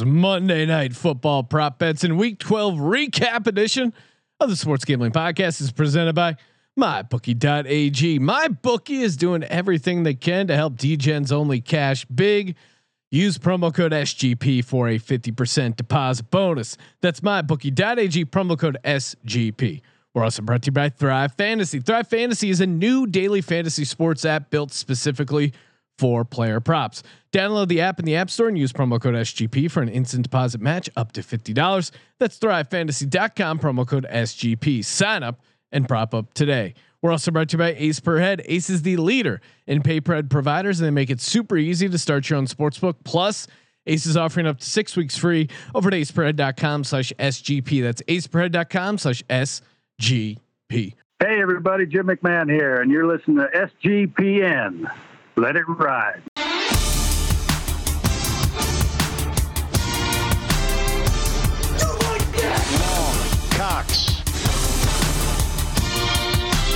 is Monday Night Football Prop Bets and Week 12 recap edition of the Sports Gambling Podcast is presented by MyBookie.ag. MyBookie is doing everything they can to help DGens only cash big. Use promo code SGP for a 50% deposit bonus. That's MyBookie.ag, promo code SGP. We're also brought to you by Thrive Fantasy. Thrive Fantasy is a new daily fantasy sports app built specifically for player props. Download the app in the App Store and use promo code SGP for an instant deposit match up to $50. That's thrivefantasy.com, promo code SGP. Sign up and prop up today. We're also brought to you by Ace Per Head. Ace is the leader in pay per head providers, and they make it super easy to start your own sportsbook. Plus, Ace is offering up to six weeks free over at aceperhead.com slash SGP. That's aceperhead.com slash SGP. Hey, everybody, Jim McMahon here, and you're listening to SGPN. Let it ride. Cox.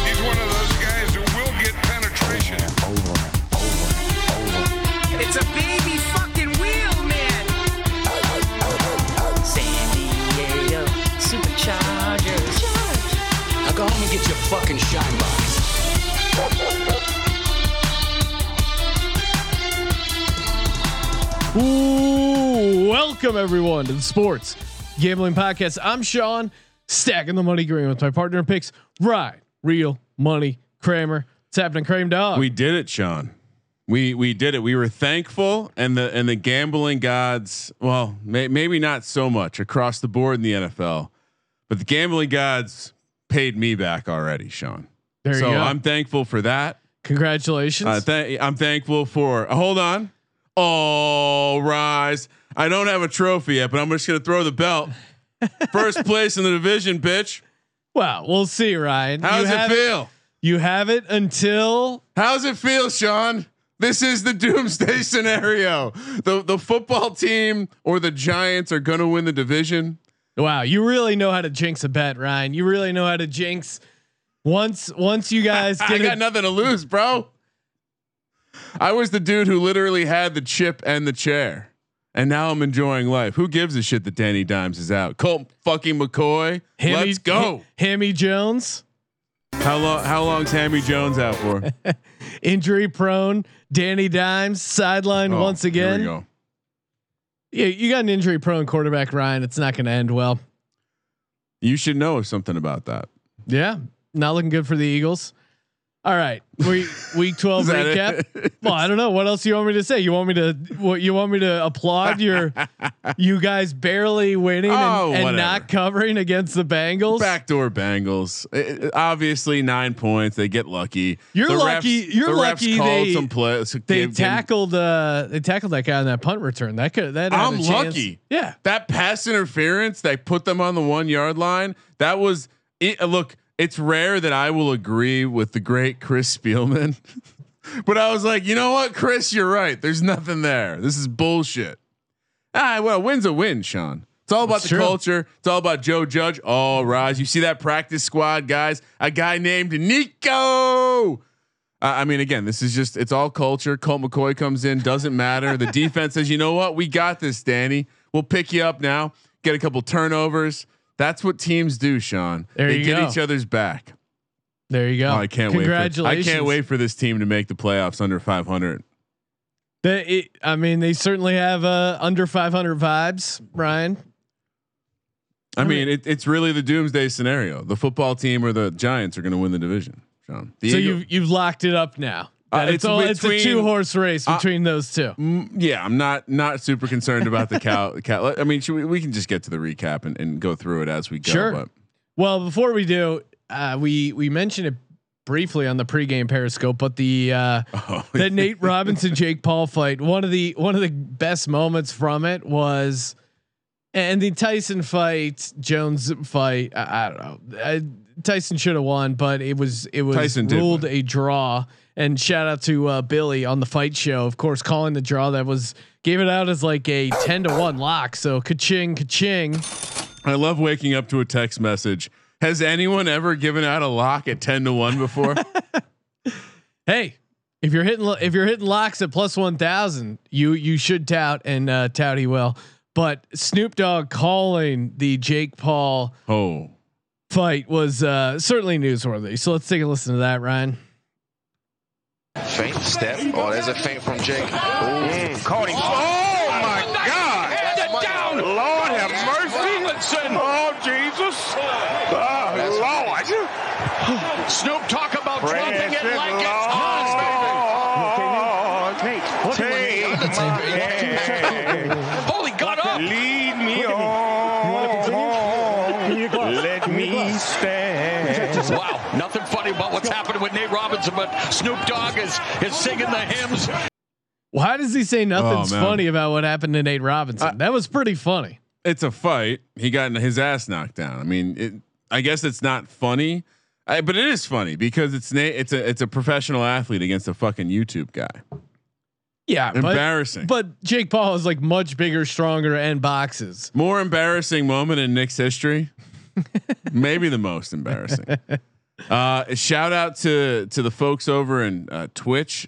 He's one of those guys who will get penetration. It's a baby fucking wheel, man. San Diego Superchargers. Now go home and get your fucking shine Ooh, welcome everyone to the Sports Gambling Podcast. I'm Sean, stacking the money green with my partner in picks, right? Real money, Kramer. It's happening, Kramer Dog? We did it, Sean. We we did it. We were thankful, and the and the gambling gods. Well, may, maybe not so much across the board in the NFL, but the gambling gods paid me back already, Sean. there so you go. I'm thankful for that. Congratulations. Uh, th- I'm thankful for. uh, hold on. Oh, rise! I don't have a trophy yet, but I'm just gonna throw the belt. First place in the division, bitch. wow, we'll see, Ryan. How's you it feel? You have it until How's it feel, Sean? This is the doomsday scenario. The the football team or the Giants are going to win the division. wow. You really know how to jinx a bet, Ryan. You really know how to jinx. Once once you guys I got it, nothing to lose, bro. I was the dude who literally had the chip and the chair. And now I'm enjoying life. Who gives a shit that Danny Dimes is out? Colt fucking McCoy. Hammy, Let's go. Hammy Jones, How long how long's Hammy Jones out for? injury prone. Danny Dimes sidelined Oh, once here we again. go. Yeah, you got an injury prone quarterback, Ryan. It's not going to end well. You should know something about that. Yeah, not looking good for the Eagles. All right, week week twelve recap. it? Well, I don't know what else you want me to say. You want me to what you want me to applaud your you guys barely winning Oh, and, and not covering against the Bengals. Backdoor Bengals. Uh, obviously, nine points. They get lucky. You're The lucky- you're the refs lucky called they- some plays. they tackled uh they tackled that guy on that punt return. That could that I'm lucky. Yeah. that pass interference. They put them on the one yard line. That was it. Look, it's rare that I will agree with the great Chris Spielman, but I was like, you know what, Chris, you're right. There's nothing there. This is bullshit. Ah, well, win's a win, Sean. It's all about That's the true. culture. It's all about Joe Judge. Oh, Rise. You see that practice squad, guys? A guy named Nico. Uh, I mean, again, this is just, it's all culture. Colt McCoy comes in, doesn't matter. The defense says, you know what? We got this, Danny. We'll pick you up now, get a couple turnovers. That's what teams do, Sean. There they get go. each other's back. There you go. Oh, I can't wait. For, I can't wait for this team to make the playoffs under 500. The, it, I mean, they certainly have uh, under 500 vibes, Ryan. I mean, it, it's really the doomsday scenario. The football team or the Giants are going to win the division, Sean. The so Eagle- you've you've locked it up now. Uh, it's, it's all it's a two horse race uh, between those two. Yeah, I'm not not super concerned about the cow. cow. I mean, should we, we can just get to the recap and, and go through it as we go. Sure. But Well, before we do, uh, we we mentioned it briefly on the pregame Periscope, but the uh, oh, that Nate Robinson Jake Paul fight one of the one of the best moments from it was, and the Tyson fight Jones fight. I, I don't know. Uh, Tyson should have won, but it was it was Tyson ruled a draw. And shout out to uh, Billy on the fight show, of course, calling the draw that was gave it out as like a ten to one lock. So ka-ching, ka-ching. I love waking up to a text message. Has anyone ever given out a lock at ten to one before? Hey, if you're hitting if you're hitting locks at plus one thousand, you you should tout and uh, tout he will. but Snoop Dogg calling the Jake Paul Oh, fight was uh, certainly newsworthy. So let's take a listen to that, Ryan. Feint step. Oh, there's a faint from Jake. Ooh. Mm, caught him. Oh, oh my God! Down. Lord have mercy. Oh Jesus! Oh Lord! Snoop talk nothing funny about what's happening with Nate Robinson, but Snoop Dogg is is singing the hymns. Why does he say nothing's Oh, funny about what happened to Nate Robinson? that was pretty funny. it's a fight. He got his ass knocked down. I mean, it, I guess it's not funny, I, but it is funny because it's Nate. it's a it's a professional athlete against a fucking YouTube guy. Yeah, but, Embarrassing. but Jake Paul is like much bigger, stronger, and boxes. More embarrassing moment in Nick's history. Maybe the most embarrassing. Uh, shout out to to the folks over in uh, Twitch.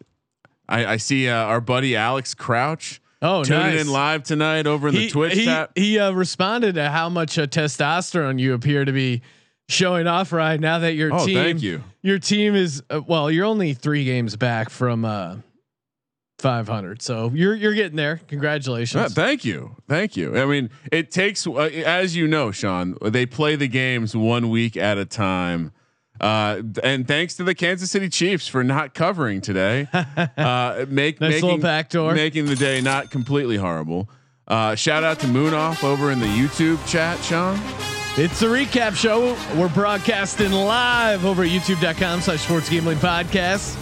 I, I see uh, our buddy Alex Crouch Oh, tuning nice. in live tonight over in the Twitch he, chat. He uh, responded to how much uh, testosterone you appear to be showing off right now that your Oh, team. you. Your team is uh, well. You're only three games back from uh, 500, so you're you're getting there. Congratulations. Uh, thank you, thank you. I mean, it takes, uh, as you know, Sean. They play the games one week at a time, uh, and thanks to the Kansas City Chiefs for not covering today, uh, make Nice little making making the day not completely horrible. Uh, shout out to Moonoff over in the YouTube chat, Sean. It's a recap show. We're broadcasting live over at youtube.com slash sports gambling podcast.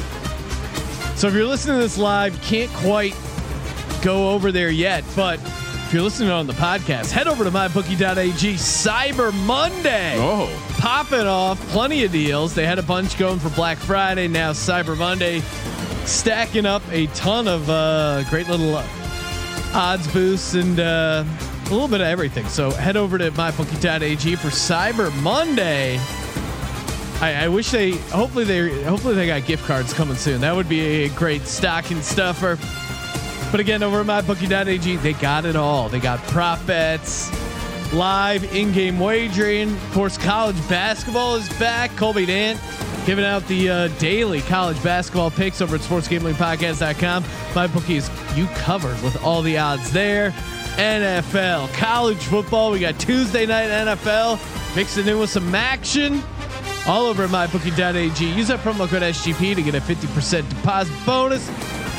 So if you're listening to this live, can't quite go over there yet, but you're listening on the podcast, head over to mybookie.ag Cyber Monday. Oh, Popping off plenty of deals. They had a bunch going for Black Friday. Now Cyber Monday stacking up a ton of uh, great little uh, odds boosts and uh, a little bit of everything. So head over to mybookie.ag for Cyber Monday. I, I wish they hopefully they hopefully they got gift cards coming soon. That would be a great stocking stuffer. But again, over at mybookie.ag, they got it all. They got prop bets, live in-game wagering. Of course, college basketball is back. Colby Dant giving out the uh, daily college basketball picks over at sportsgamblingpodcast.com. My bookies, you covered with all the odds there. NFL, college football. We got Tuesday night NFL mixing in with some action all over at mybookie.ag. Use that promo code SGP to get a 50% deposit bonus.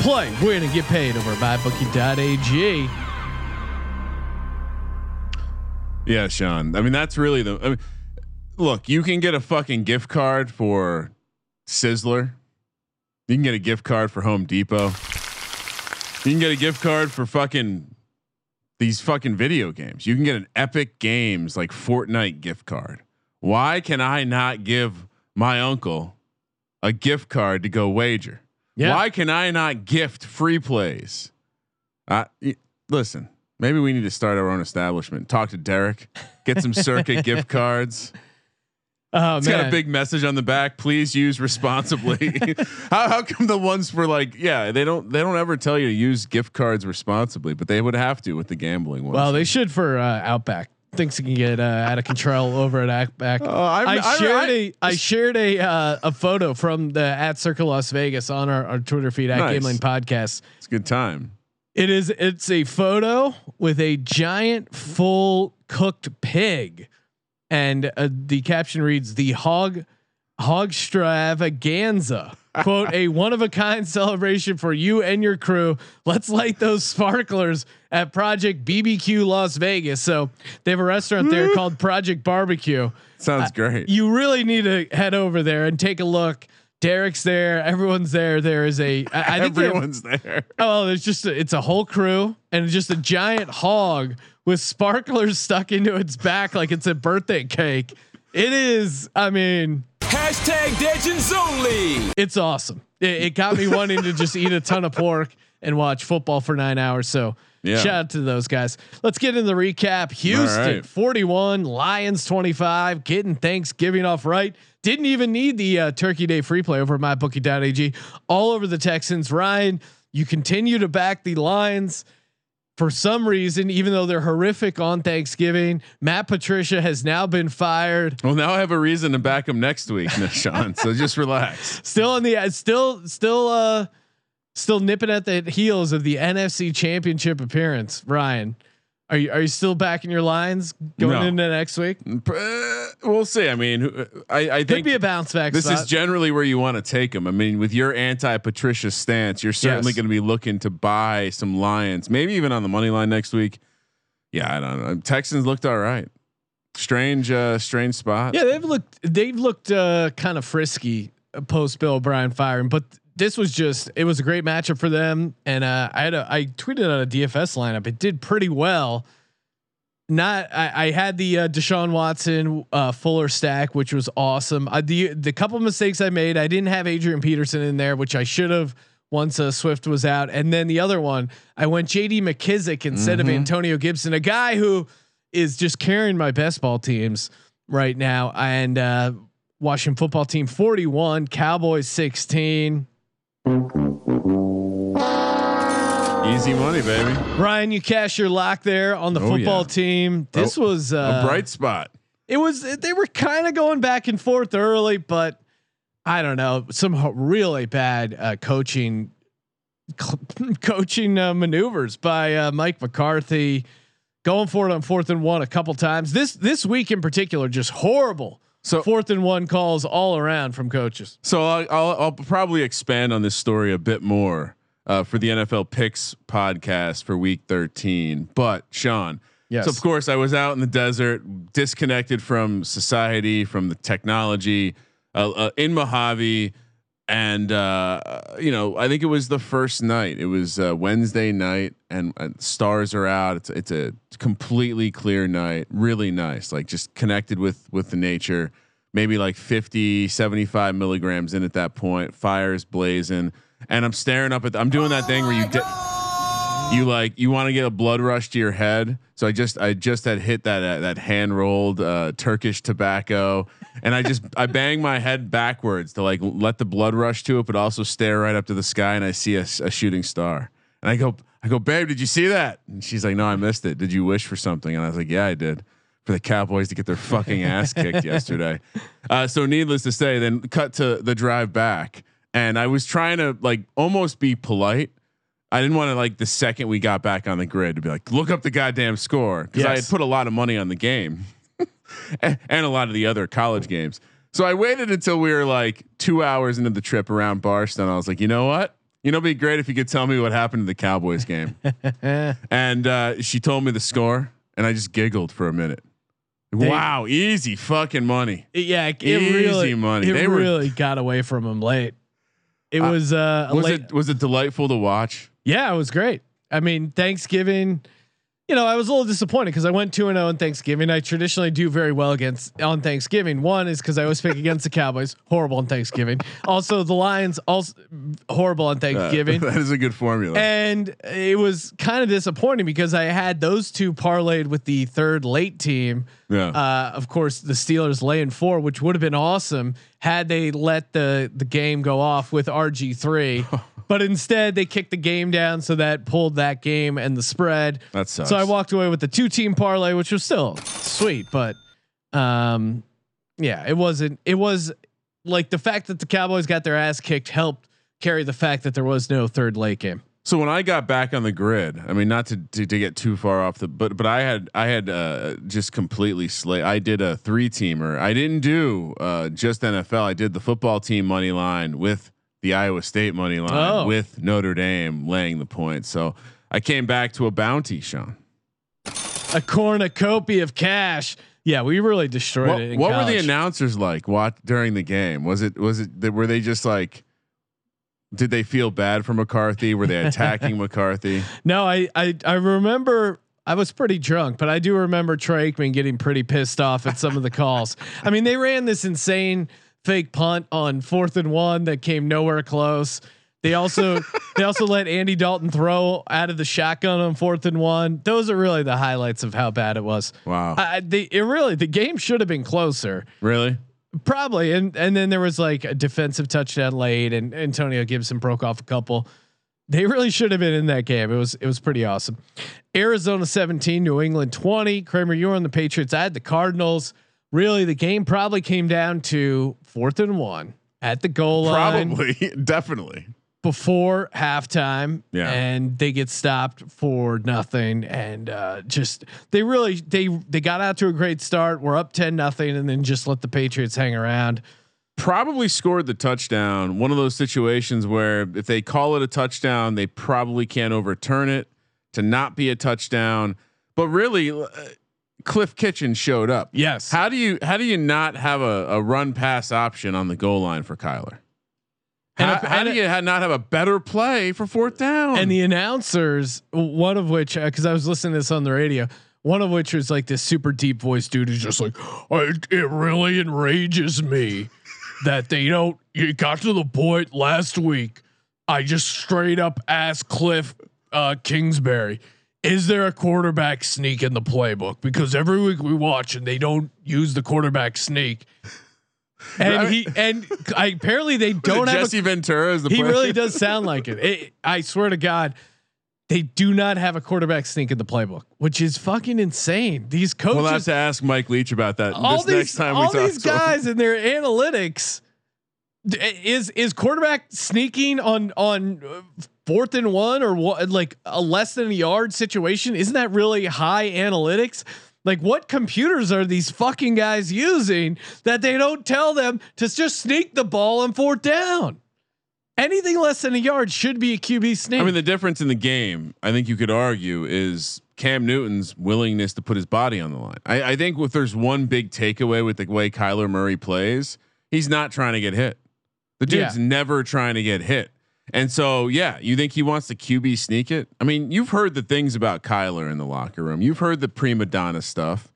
Play, win, and get paid over at mybookie.ag. yeah, Sean. I mean, that's really the. I mean, look, you can get a fucking gift card for Sizzler. You can get a gift card for Home Depot. You can get a gift card for fucking these fucking video games. You can get an Epic Games like Fortnite gift card. Why can I not give my uncle a gift card to go wager? Yeah. Why can I not gift free plays? Uh, listen, maybe we need to start our own establishment. Talk to Derek, get some Circa gift cards. Oh, It's man. got a big message on the back. Please use responsibly. how, how come the ones for like, yeah, they don't they don't ever tell you to use gift cards responsibly, but they would have to with the gambling ones. Well, they should for uh, Outback. Things can get uh, out of control over at Outback. Oh, I- I, I- shared I- a I shared a uh, a photo from the at Circa Las Vegas on our, our Twitter feed at Nice. Gambling Podcast. it's a good time. It is it's a photo with a giant full cooked pig, and uh, the caption reads the hog hog stravaganza. Quote a one of a kind celebration for you and your crew. Let's light those sparklers at Project BBQ Las Vegas. So they have a restaurant there called Project Barbecue. Sounds uh, great. You really need to head over there and take a look. Derek's there. Everyone's there. There is a. I, I think they have- Everyone's there. Oh, it's just a, it's a whole crew and just a giant hog with sparklers stuck into its back like it's a birthday cake. It is. I mean, Hashtag Legends only. it's awesome. It, it got me wanting to just eat a ton of pork and watch football for nine hours. So Yeah. shout out to those guys. Let's get into the recap. Houston right. 41, Lions 25, getting Thanksgiving off right. Didn't even need the uh, Turkey Day free play over at mybookie.ag. All over the Texans. Ryan, you continue to back the Lions. For some reason, even though they're horrific on Thanksgiving, Matt Patricia has now been fired. Well, now I have a reason to back him next week, Sean. so just relax. Still in the still still uh still nipping at the heels of the NFC Championship appearance. Ryan, are you are you still back in your lines going No. into next week? Uh, we'll see. I mean, I, I Could be a bounce back. this spot. is generally where you want to take them. I mean, with your anti Patricia stance, you're certainly Yes. going to be looking to buy some Lions, maybe even on the money line next week. Yeah, I don't know. Texans looked all right. Strange, uh, strange spot. Yeah, they've looked they've looked uh, kind of frisky post Bill O'Brien firing, but this was just it was a great matchup for them. And uh, I had a I tweeted out a DFS lineup. It did pretty well. Not I, I had the uh, Deshaun Watson uh, Fuller stack, which was awesome. I, the the couple mistakes I made, I didn't have Adrian Peterson in there, which I should have once uh, Swift was out. And then the other one, I went J.D. McKissic instead of Antonio Gibson, a guy who is just carrying my best ball teams right now. And uh, Washington football team 41, Cowboys 16. Easy money, baby. Ryan, you cash your lock there on the Oh, football yeah. team. This Oh, was uh, a bright spot. It was they were kind of going back and forth early, but I don't know some really bad uh, coaching coaching uh, maneuvers by uh, Mike McCarthy, going for it on fourth and one a couple times. This this week in particular, just horrible. So- fourth and one calls all around from coaches. So I'll, I'll, I'll probably expand on this story a bit more uh, for the NFL Picks podcast for Week 13. But Sean, Yes. so of course I was out in the desert, disconnected from society, from the technology, uh, uh, in Mojave, and uh, you know I think it was the first night. It was uh, Wednesday night, and, and stars are out. It's it's a completely clear night, really nice. Like just connected with with the nature maybe like 50 75 milligrams in at that point fires blazing and i'm staring up at the, i'm doing that thing where you you like you want to get a blood rush to your head? So i just i just had hit that uh, that hand rolled uh, turkish tobacco and i just i bang my head backwards to like let the blood rush to it but also stare right up to the sky and i see a shooting star. And i go i go babe did you see that? And she's like no i missed it. Did you wish for something? And i was like yeah i did. For the Cowboys to get their fucking ass kicked yesterday. Uh, so needless to say, then cut to the drive back, and I was trying to like almost be polite. I didn't want to like the second we got back on the grid to be like, look up the goddamn score because I had put a lot of money on the game and, and a lot of the other college games. So I waited until we were like two hours into the trip around Barstow. I was like, you know what? You know, it'd be great if you could tell me what happened to the Cowboys game. and uh, she told me the score, and I just giggled for a minute. wow, easy fucking money. Yeah, it Easy really money. It They were- really got away from him late. It was uh, Was late, it was it delightful to watch? Yeah, it was great. I mean, Thanksgiving. You know, I was a little disappointed because I went two and zero on Thanksgiving. I traditionally do very well against on Thanksgiving. One is because I always pick against the Cowboys, horrible on Thanksgiving. Also, the Lions, also horrible on Uh, Thanksgiving. that is a good formula. And it was kind of disappointing because I had those two parlayed with the third late team. Yeah. Uh, of course, the Steelers laying four, which would have been awesome had they let the the game go off with RG three. but instead, they kicked the game down, so that pulled that game and the spread. That sucks. So I walked away with the two team parlay, which was still sweet, but um, yeah, it wasn't. It was like the fact that the Cowboys got their ass kicked helped carry the fact that there was no third late game. So when I got back on the grid, I mean, not to, to, to get too far off the, but but I had I had uh, just completely slay. I did a three teamer. I didn't do uh, just NFL. I did the football team money line with the Iowa State money line Oh. with Notre Dame laying the point. So I came back to a bounty, Sean. a cornucopia of cash. Yeah, we really destroyed What, it. What were the announcers like? What during the game was it? Was it? Were they just like? Did they feel bad for McCarthy? Were they attacking McCarthy? No, I, I I remember I was pretty drunk, but I do remember Troy Aikman getting pretty pissed off at some of the calls. I mean, they ran this insane fake punt on fourth and one that came nowhere close. They also they also let Andy Dalton throw out of the shotgun on fourth and one. Those are really the highlights of how bad it was. Wow. I, they, it really the game should have been closer. really? Probably, and and then there was like a defensive touchdown late, and Antonio Gibson broke off a couple. They really should have been in that game. It was it was pretty awesome. Arizona 17, New England 20. Kramer, you were on the Patriots. I had the Cardinals. Really, the game probably came down to fourth and one at the goal line. Probably, definitely. before halftime Yeah. and they get stopped for nothing and uh, just they really they they got out to a great start we're up 10 nothing and then just let the patriots hang around Probably scored the touchdown. One of those situations where if they call it a touchdown, they probably can't overturn it to not be a touchdown. But really, uh, Kliff Kitchen showed up. yes How do you how do you not have a, a run pass option on the goal line for Kyler? And How, a- how and do you ha- not have a better play for fourth down? and the announcers one of which because i was listening to this on the radio one of which was like this super deep voice dude who's just like "I- it really enrages me that they don't you got to the point last week i just straight up asked Kliff uh, kingsbury is there a quarterback sneak in the playbook because every week we watch and they don't use the quarterback sneak and Right. he and I, apparently they don't have a Jesse Ventura is the he play? really does sound like it. It- I swear to God, they do not have a quarterback sneak in the playbook, which is fucking insane. These coaches, We'll have to ask Mike Leach about that all this these, next time we all talk. these guys and their analytics. Is is quarterback sneaking on on uh, fourth and one or what? Like a less than a yard situation? Isn't that really high analytics? Like what computers are these fucking guys using that they don't tell them to just sneak the ball on fourth down? Anything less than a yard should be a QB sneak. I mean, the difference in the game, I think you could argue, is Cam Newton's willingness to put his body on the line. I, I think if there's one big takeaway with the way Kyler Murray plays, he's not trying to get hit. The dude's Yeah. never trying to get hit. And so, yeah, you think he wants to QB sneak it? I mean, you've heard the things about Kyler in the locker room. You've heard the prima donna stuff.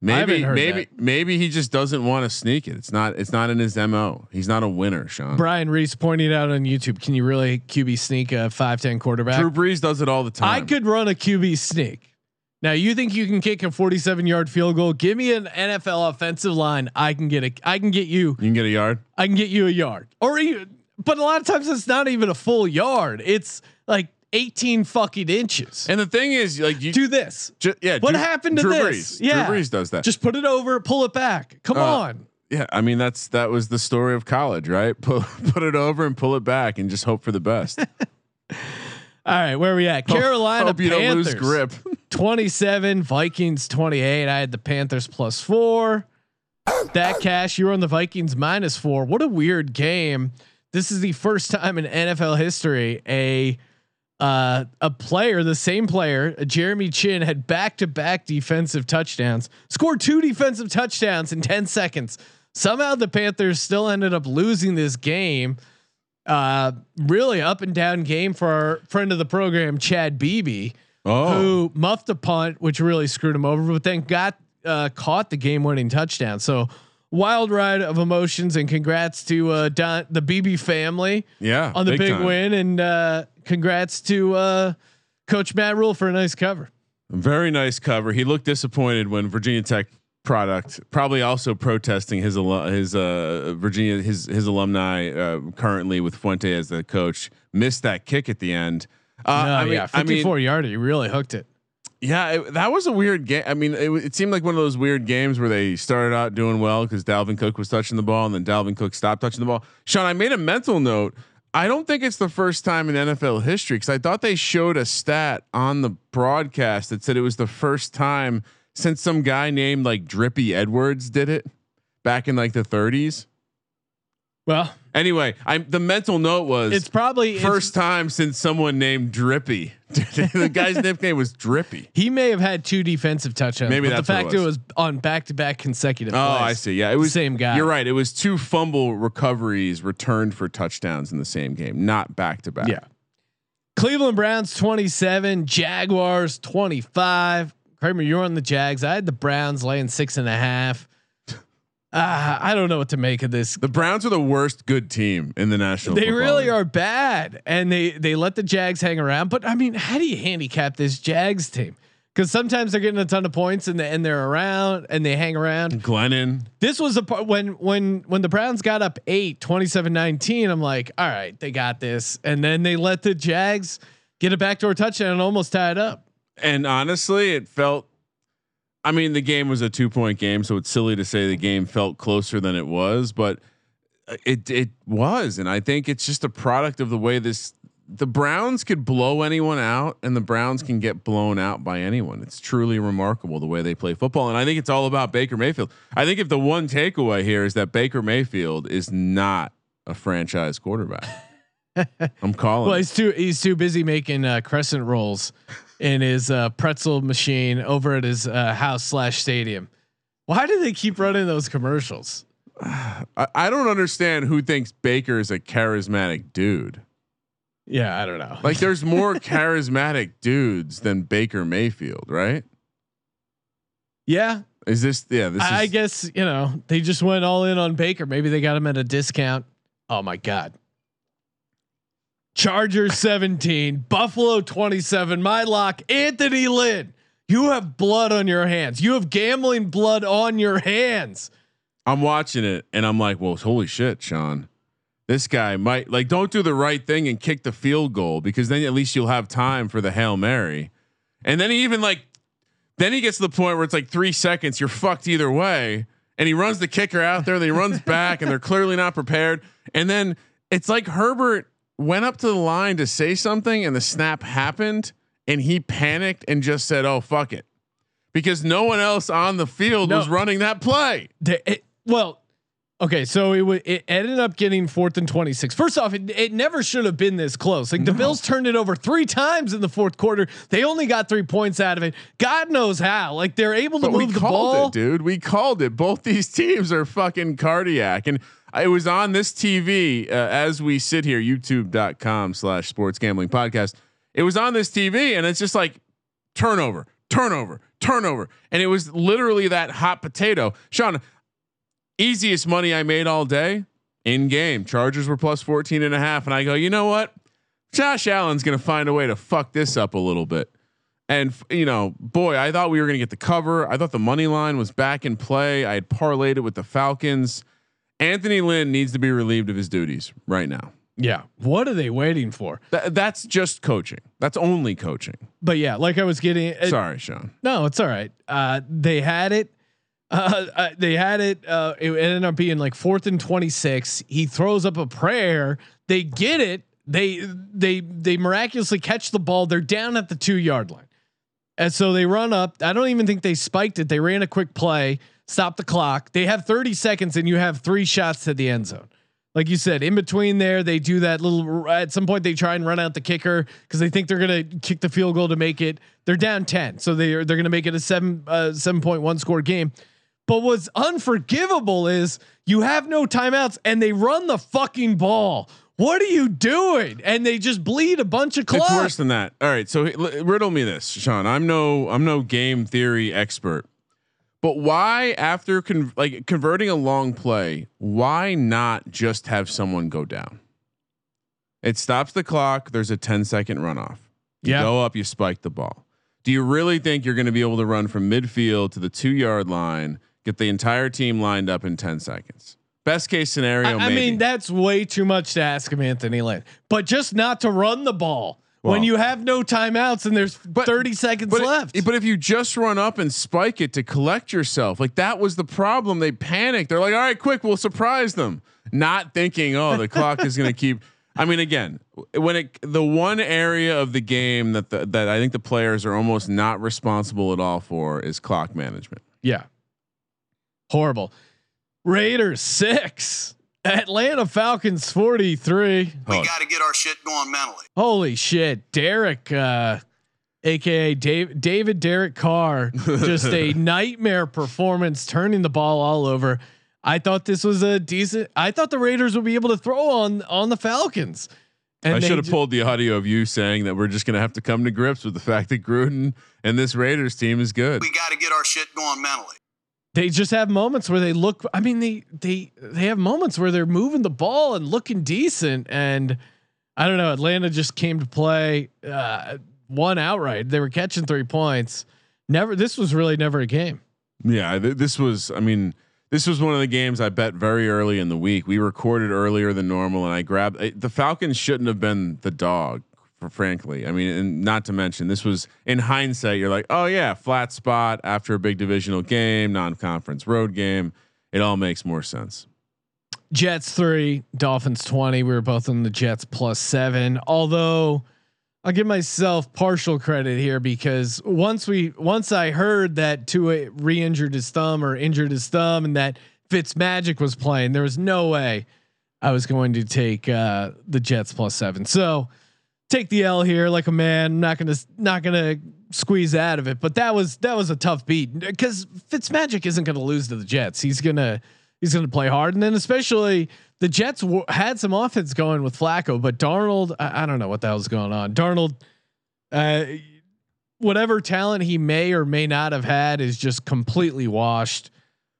Maybe, maybe, that. maybe he just doesn't want to sneak it. It's not. It's not in his mo. He's not a winner, Sean. Brian Reese pointed out on YouTube. Can you really QB sneak a five ten quarterback? Drew Brees does it all the time. I could run a QB sneak. Now you think you can kick a 47 yard field goal? Give me an NFL offensive line. I can get a. I can get you. You can get a yard. I can get you a yard. Or even, but a lot of times it's not even a full yard. It's like 18 fucking inches. And the thing is, like you Do this. Ju- yeah. What Drew- happened to Drew this? Brees. Yeah. Drew Brees does that. Just put it over, pull it back. Come Uh, on. yeah. I mean, that's that was the story of college, right? Put put it over and pull it back and just hope for the best. All right, where are we at? Carolina hope you don't Panthers. lose grip. 27, Vikings 28. I had the Panthers plus four. That cash, you were on the Vikings minus four. What a weird game. This is the first time in NFL history a uh, a player, the same player, Jeremy Chinn, had back to back defensive touchdowns, scored two defensive touchdowns in 10 seconds. Somehow the Panthers still ended up losing this game. Uh, really up and down game for our friend of the program, Chad Beebe Oh, who muffed a punt, which really screwed him over, but then got uh, caught the game-winning touchdown. So wild ride of emotions, and congrats to uh, Don, the Beebe family yeah. on the big, time. win, and uh, congrats to uh, Coach Matt Rhule for a nice cover. Very nice cover. He looked disappointed when Virginia Tech product, probably also protesting his alu- his uh, Virginia his his alumni uh, currently with Fuente as the coach missed that kick at the end. Uh, No, I mean, yeah, I mean, 54 yarder, you really hooked it. Yeah, it, that was a weird game. I mean, it, it seemed like one of those weird games where they started out doing well because Dalvin Cook was touching the ball, and then Dalvin Cook stopped touching the ball. Sean, I made a mental note. I don't think it's the first time in NFL history because I thought they showed a stat on the broadcast that said it was the first time since some guy named like Drippy Edwards did it back in like the 30s. Well, Anyway, I the mental note was it's probably it's- first time since someone named Drippy. the guy's nickname was Drippy. he may have had two defensive touchdowns. Maybe but that's the what it fact it was. was on back-to-back consecutive. Oh, plays. I see. Yeah, it was Same guy. You're right. It was two fumble recoveries returned for touchdowns in the same game, not back to back. Yeah. Cleveland Browns 27, Jaguars 25. Kramer, you're on the Jags. I had the Browns laying six and a half. Uh, I don't know what to make of this. The Browns are the worst good team in the national. They really League. are bad, and they they let the Jags hang around. But I mean, how do you handicap this Jags team? because sometimes they're getting a ton of points and they, and they're around and they hang around. Glennon. This was a part when when when the Browns got up 8 27-19 I'm like, all right, they got this. And then they let the Jags get a backdoor touchdown and almost tie it up. And honestly, it felt I mean, the game was a two point game, so it's silly to say the game felt closer than it was, but uh, it it was, and I think it's just a product of the way this the Browns could blow anyone out, and the Browns can get blown out by anyone. It's truly remarkable the way they play football, and I think it's all about Baker Mayfield. I think if the one takeaway here is that Baker Mayfield is not a franchise quarterback. I'm calling. Well, he's too he's too busy making uh, crescent rolls in his uh, pretzel machine over at his uh, house slash stadium. Why do they keep running those commercials? I, I don't understand who thinks Baker is a charismatic dude. Yeah, I don't know. Like, there's more charismatic dudes than Baker Mayfield, right? yeah, Is this? Yeah, this I, I guess you know they just went all in on Baker. Maybe they got him at a discount. Oh my god. Chargers 17, Buffalo 27. My lock, Anthony Lynn. You have blood on your hands. You have gambling blood on your hands. I'm watching it and I'm like, well, holy shit, Sean. This guy might like don't do the right thing and kick the field goal because then at least you'll have time for the hail mary. And then he even like, then he gets to the point where it's like three seconds. You're fucked either way. And he runs the kicker out there. and he runs back, and they're clearly not prepared. And then it's like Herbert went up to the line to say something, and the snap happened, and he panicked and just said, "Oh fuck it," because no one else on the field No. was running that play. It, well, okay, so it wa- it ended up getting fourth and twenty six. First off, it, it never should have been this close. Like the Bills turned it over three times in the fourth quarter. They only got three points out of it. God knows how. Like they're able to But move the ball. it, dude. We called it. Both these teams are fucking cardiac. And it was on this TV uh, as we sit here, youtube.com slash sports gambling podcast. It was on this TV and it's just like turnover, turnover, turnover. And it was literally that hot potato. Sean, easiest money I made all day in game. Chargers were plus 14 and a half. And I go, you know what? Josh Allen's going to find a way to fuck this up a little bit. And you know, boy, I thought we were going to get the cover. I thought the money line was back in play. I had parlayed it with the Falcons. Anthony Lynn needs to be relieved of his duties right now. Yeah. What are they waiting for? Th- that's just coaching. That's only coaching. But yeah, like I was getting. It, Sorry, Sean. No, it's all right. Uh, they had it. Uh, uh, they had it. Uh, it ended up being like fourth and twenty six. He throws up a prayer. They get it. They they they miraculously catch the ball. They're down at the two yard line, and so they run up. I don't even think they spiked it. They ran a quick play, stop the clock. They have thirty seconds, and you have three shots to the end zone. Like you said, in between there, they do that little. At some point, they try and run out the kicker because they think they're gonna kick the field goal to make it. They're down ten, so they are they're gonna make it a seven uh, seven point one score game. But what's unforgivable is you have no timeouts and they run the fucking ball. What are you doing? And they just bleed a bunch of clock. It's worse than that. All right, so riddle me this, Sean. I'm no I'm no game theory expert, but why after con- like converting a long play, why not just have someone go down? It stops the clock. There's a 10 second runoff. You Yeah. go up, you spike the ball. Do you really think you're going to be able to run from midfield to the two yard line, get the entire team lined up in 10 seconds? Best case scenario. I, I mean, that's way too much to ask of Anthony Lynn. But just not to run the ball when you have no timeouts and there's But- 30 seconds but left. But if you just run up and spike it to collect yourself, like that was the problem. They panicked. They're like, "All right, quick, we'll surprise them," not thinking, "Oh, the clock is going to keep." I mean, again, when it the one area of the game that the, that I think the players are almost not responsible at all for is clock management. yeah. Horrible. Raiders six. Atlanta Falcons 43. Oh, got to get our shit going mentally. Holy shit. Derek, uh, aka Dave, David Derek Carr, just a nightmare performance, turning the ball all over. I thought this was a decent. I thought the Raiders would be able to throw on on the Falcons. And I should have ju- pulled the audio of you saying that we're just going to have to come to grips with the fact that Gruden and this Raiders team is good. We got to get our shit going mentally. They just have moments where they look. I mean, they they they have moments where they're moving the ball and looking decent. And I don't know. Atlanta just came to play, uh, one outright. They were catching three points. Never. This was really never a game. Yeah, th- this was. I mean, this was one of the games I bet very early in the week. We recorded earlier than normal, and I grabbed uh, the Falcons. Shouldn't have been the dog, frankly. I mean, and not to mention this was in hindsight. You're like, oh yeah, flat spot after a big divisional game, non-conference road game. It all makes more sense. Jets three, Dolphins twenty. We were both on the Jets plus seven. Although I'll give myself partial credit here because once we once I heard that Tua re-injured his thumb or injured his thumb and that Fitz Magic was playing, there was no way I was going to take uh, the Jets plus seven. So take the L here like a man. I'm not gonna not gonna squeeze out of it. But that was that was a tough beat because Fitzmagic isn't gonna lose to the Jets. He's gonna he's gonna play hard, and then especially the Jets w- had some offense going with Flacco, but Darnold, I, I don't know what the hell's going on. Darnold, uh, whatever talent he may or may not have had is just completely washed.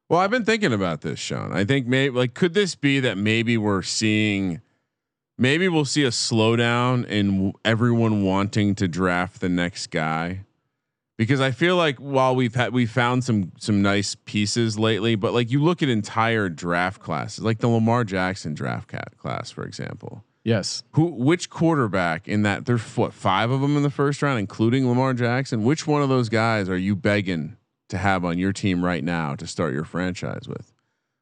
Well, I've been thinking about this, Sean. I think maybe like could this be that maybe we're seeing maybe we'll see a slowdown in everyone wanting to draft the next guy because I feel like while we've had we found some some nice pieces lately, but like you look at entire draft classes, like the Lamar Jackson draft cat class, for example. Yes. Who which quarterback in that there's what five of them in the first round, including Lamar Jackson? Which one of those guys are you begging to have on your team right now to start your franchise with?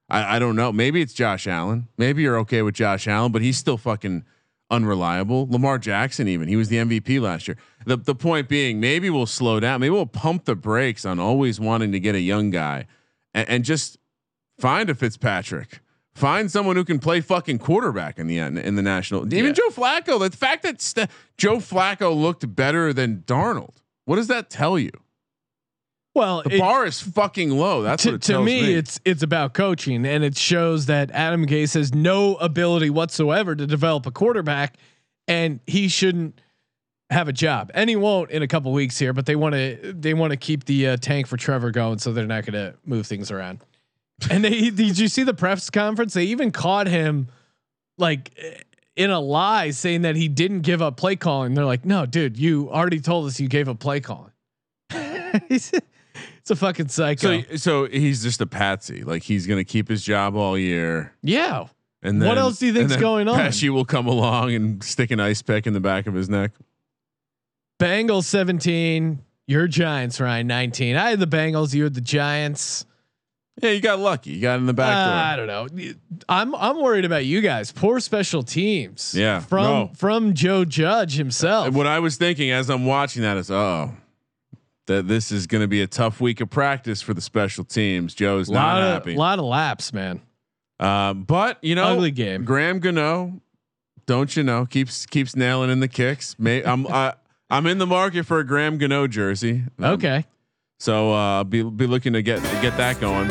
I, I don't know. Maybe it's Josh Allen. Maybe you're okay with Josh Allen, but he's still fucking unreliable. Lamar Jackson, even he was the MVP last year. The the point being, maybe we'll slow down. Maybe we'll pump the brakes on always wanting to get a young guy, and, and just find a Fitzpatrick. Find someone who can play fucking quarterback in the in the national. Even Yeah. Joe Flacco. The fact that st- Joe Flacco looked better than Darnold. What does that tell you? Well, The it- bar is fucking low. That's to, to me, me. it's it's about coaching, and it shows that Adam Gase has no ability whatsoever to develop a quarterback, and he shouldn't have a job, and he won't in a couple weeks here. But they want to they want to keep the uh, tank for Trevor going, so they're not going to move things around. And they did you see the press conference? They even caught him like in a lie, saying that he didn't give up play calling. They're like, no, dude, you already told us you gave up play calling. It's a fucking psycho. so so he's just a patsy. Like he's gonna keep his job all year. yeah. And then What else do you think's going on? Pesci will come along and stick an ice pick in the back of his neck. Bengals 17, your Giants, Ryan 19. I had the Bengals, you had the Giants. Yeah, you got lucky. You got in the back Uh, door. I don't know. I'm I'm worried about you guys. Poor special teams. Yeah, From no. from Joe Judge himself. What I was thinking as I'm watching that is, oh, that this is going to be a tough week of practice for the special teams. Joe's not of happy. A lot of laps, man. Um, but you know, Ugly game. Graham Gano, don't you know, keeps keeps nailing in the kicks. May, I'm I, I'm in the market for a Graham Gano jersey. Um, Okay. so uh, be be looking to get get that going.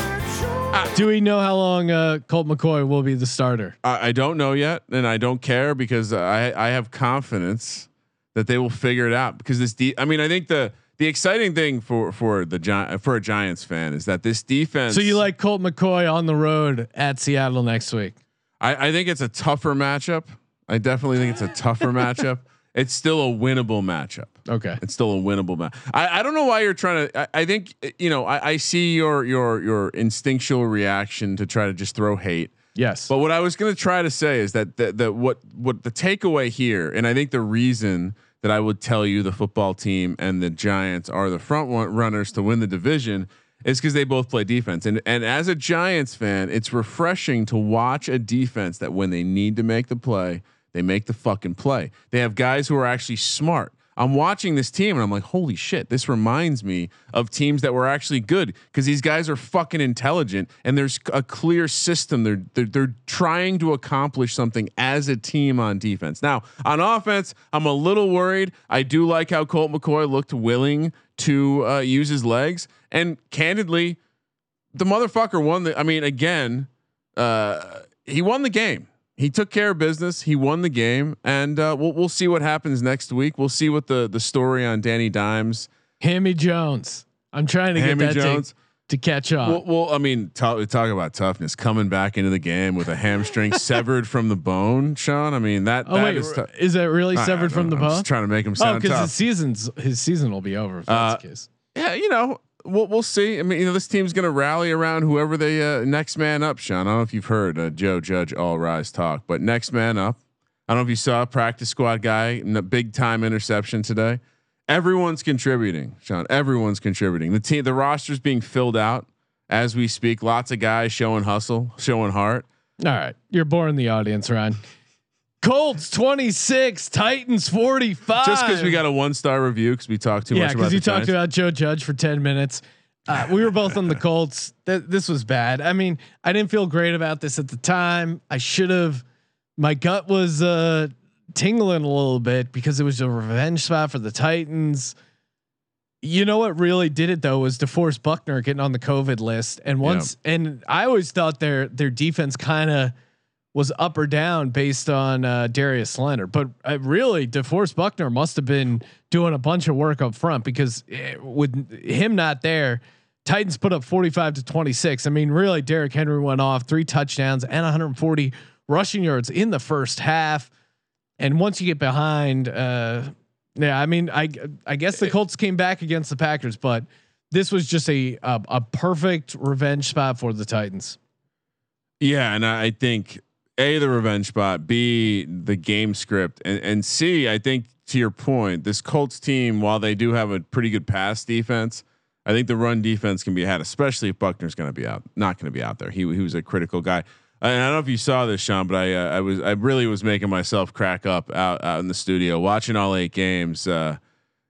Do we know how long uh, Colt McCoy will be the starter? I, I don't know yet, and I don't care because I I have confidence that they will figure it out. Because this, de- I mean, I think the the exciting thing for for the Gi- for a Giants fan is that this defense. So you like Colt McCoy on the road at Seattle next week? I, I think it's a tougher matchup. I definitely think it's a tougher matchup. It's still a winnable matchup. Okay. It's still a winnable match. I, I don't know why you're trying to. I, I think you know. I, I see your your your instinctual reaction to try to just throw hate. Yes. But what I was going to try to say is that that that what what the takeaway here, and I think the reason that I would tell you the football team and the Giants are the front runners to win the division is because they both play defense. And and as a Giants fan, it's refreshing to watch a defense that when they need to make the play, they make the fucking play. They have guys who are actually smart. I'm watching this team and I'm like, holy shit, this reminds me of teams that were actually good because these guys are fucking intelligent and there's a clear system. They're, they're they're trying to accomplish something as a team on defense. Now on offense, I'm a little worried. I do like how Colt McCoy looked willing to uh, use his legs and candidly, the motherfucker won the. I mean, again, uh, he won the game. He took care of business. He won the game, and uh, we'll we'll see what happens next week. We'll see what the the story on Danny Dimes, Hammy Jones. I'm trying to get Hammy that Jones. to, to catch on. Well, well, I mean, talk, talk about toughness coming back into the game with a hamstring severed from the bone, Sean. I mean that. oh that wait, is is that really severed from the. I'm bone? just trying to make him Oh, sound because his season's his season will be over if that's Uh, the case. Yeah, you know, we'll we'll see. I mean, you know, this team's gonna rally around whoever they uh, next man up. Sean, I don't know if you've heard uh, Joe Judge all rise talk, but next man up. I don't know if you saw practice squad guy in a big time interception today. Everyone's contributing, Sean. Everyone's contributing. The team, the roster's being filled out as we speak. Lots of guys showing hustle, showing heart. All right, you're boring the audience, Ryan. Colts 26, Titans 45. Just because we got a one star review because we talked too yeah, much about because you talked about Joe Judge for 10 minutes. Uh, we were both on the Colts. Th- this was bad. I mean, I didn't feel great about this at the time. I should have. My gut was uh, tingling a little bit because it was a revenge spot for the Titans. You know what really did it though was DeForest Buckner getting on the COVID list, and once and I always thought their their defense kind of was up or down based on uh, Darius Leonard, but uh, really DeForest Buckner must have been doing a bunch of work up front because eh, with him not there, Titans put up 45 to 26. I mean, really, Derrick Henry went off three touchdowns and 140 rushing yards in the first half. And once you get behind, uh, yeah, I mean, I I guess the Colts came back against the Packers, but this was just a a, a perfect revenge spot for the Titans. Yeah, and I think a the revenge spot, b the game script, and and c I think to your point, this Colts team, while they do have a pretty good pass defense, I think the run defense can be had, especially if Buckner's going to be out, not going to be out there. He he was a critical guy. And I don't know if you saw this, Sean, but I uh, I was I really was making myself crack up out out in the studio watching all eight games. Uh,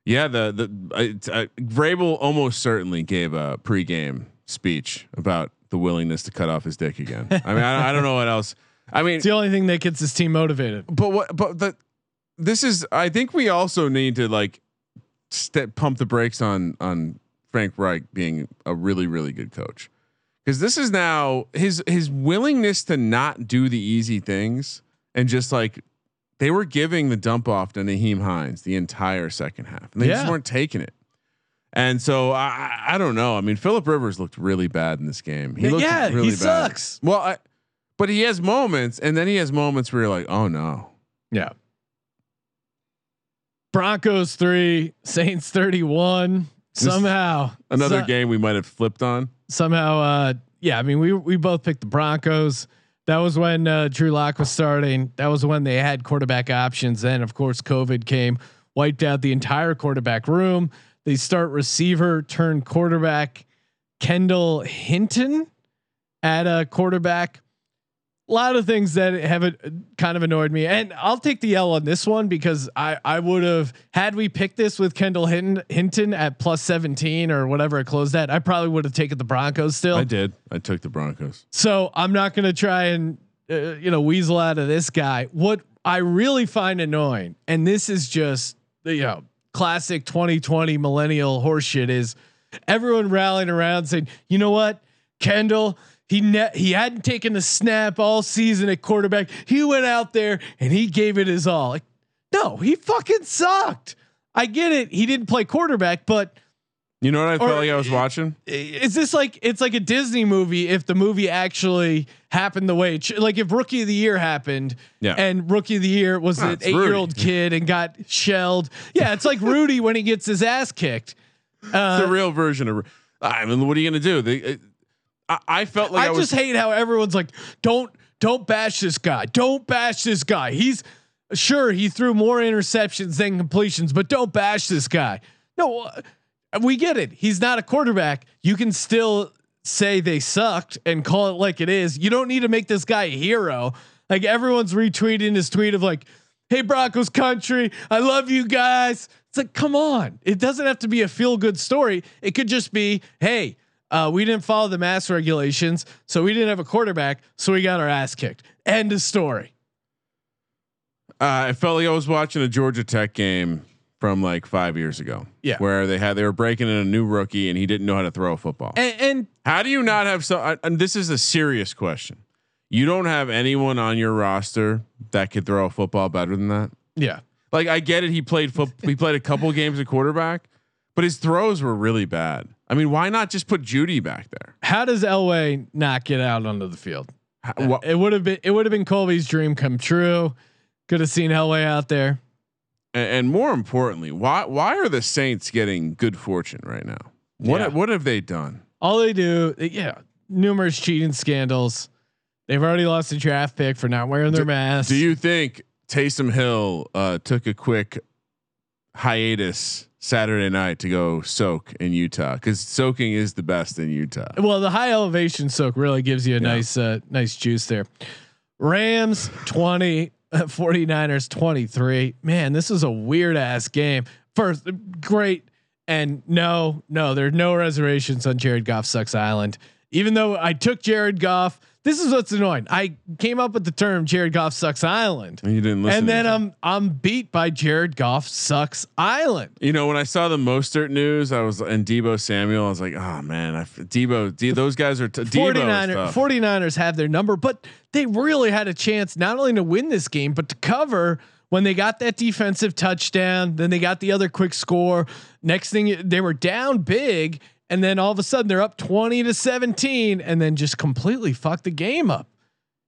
yeah, the the I, I, Vrabel almost certainly gave a pregame speech about the willingness to cut off his dick again. I mean, I, I don't know what else. I mean, It's the only thing that gets this team motivated. but what? But the this is. I think we also need to like step pump the brakes on on Frank Reich being a really really good coach because this is now his his willingness to not do the easy things and just like they were giving the dump off to Nyheim Hines the entire second half and they just weren't taking it. And so I I- don't know. I mean, Philip Rivers looked really bad in this game. He Yeah, looked yeah, he really bad. sucks. Well, I, but he has moments, and then he has moments where you're like, oh no. Yeah. Broncos three, Saints thirty one. Somehow, Another so- game we might have flipped on. somehow uh yeah i mean we we both picked the broncos that was when uh, drew lock was starting that was when they had quarterback options then of course covid came wiped out the entire quarterback room they start receiver turn quarterback kendall hinton at a quarterback a lot of things that have uh, kind of annoyed me, and I'll take the L on this one because I I would have had we picked this with Kendall Hinton, Hinton at plus seventeen or whatever it closed at. I probably would have taken the Broncos still. I did. I took the Broncos. So I'm not going to try and uh, you know weasel out of this guy. What I really find annoying, and this is just the you know classic 2020 millennial horseshit, is everyone rallying around saying, you know what, Kendall. He ne- he hadn't taken a snap all season at quarterback. He went out there and he gave it his all. Like, no, he fucking sucked. I get it. He didn't play quarterback, but You know what I felt like I was watching? is this like it's like a Disney movie if the movie actually happened the way like if rookie of the year happened Yeah. and rookie of the year was Ah, an it's 8-year-old kid and got shelled. Yeah, it's like Rudy when he gets his ass kicked. Uh, the real version of. I mean, what are you gonna do? They, uh, I, I felt like I, I, was. just hate how everyone's like don't don't bash this guy. Don't bash this guy. He's sure he threw more interceptions than completions, but don't bash this guy. No, uh, we get it. He's not a quarterback. You can still say they sucked and call it like it is. You don't need to make this guy a hero. Like everyone's retweeting his tweet of like, "Hey Broncos country, I love you guys." It's like, come on. It doesn't have to be a feel good story. It could just be, "Hey, uh, we didn't follow the mass regulations, so we didn't have a quarterback, so we got our ass kicked." End of story. Uh, I felt like I was watching a Georgia Tech game from like five years ago. Yeah. where they had they were breaking in a new rookie and he didn't know how to throw a football. And, and how do you not have so? I- And this is a serious question. You don't have anyone on your roster that could throw a football better than that. yeah, Like I get it. He played foot. he played a couple games at quarterback, but his throws were really bad. I mean, why not just put Jeudy back there? how does Elway not get out onto the field? How- wha- It would have been it would have been Colby's dream come true. Could have seen Elway out there. and, and more importantly, why why are the Saints getting good fortune right now? What Yeah. what have they done? All they do, yeah, numerous cheating scandals. They've already lost a draft pick for not wearing their mask. Do you think Taysom Hill uh, took a quick hiatus Saturday night to go soak in Utah? Because soaking is the best in Utah. Well, the high elevation soak really gives you a Yeah. nice, uh, nice juice there. Rams 20, uh, 49ers 23. Man, this is a weird ass game. First, great. And no, no, there are no reservations on Jared Goff sucks island. Even though I took Jared Goff, this is what's annoying. I came up with the term Jared Goff sucks island. And you didn't listen. And then. I'm I'm beat by Jared Goff sucks island. You know, when I saw the Mostert news, I was and Deebo Samuel. I was like, oh man, I, Deebo, D, those guys are t- Deebo. is 49ers, tough. 49ers have their number, but they really had a chance not only to win this game, but to cover when they got that defensive touchdown. Then they got the other quick score. Next thing, they were down big. And then all of a sudden they're up 20 to 17 and then just completely fucked the game up.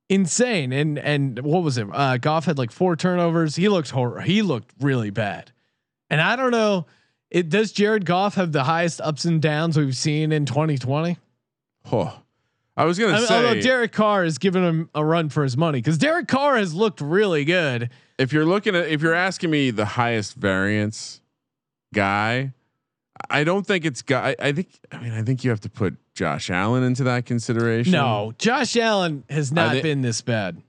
Insane. And, and what was it? Uh, Goff had like four turnovers. He looked horror. He looked really bad. And I don't know. It does Jared Goff have the highest ups and downs we've seen in 2020? Oh, I was gonna I mean, say although Derek Carr is giving him a run for his money because Derek Carr has looked really good. if you're looking at if you're asking me the highest variance guy, I don't think it's guy. I think I mean I think you have to put Josh Allen into that consideration. No, Josh Allen has not thi- been this bad.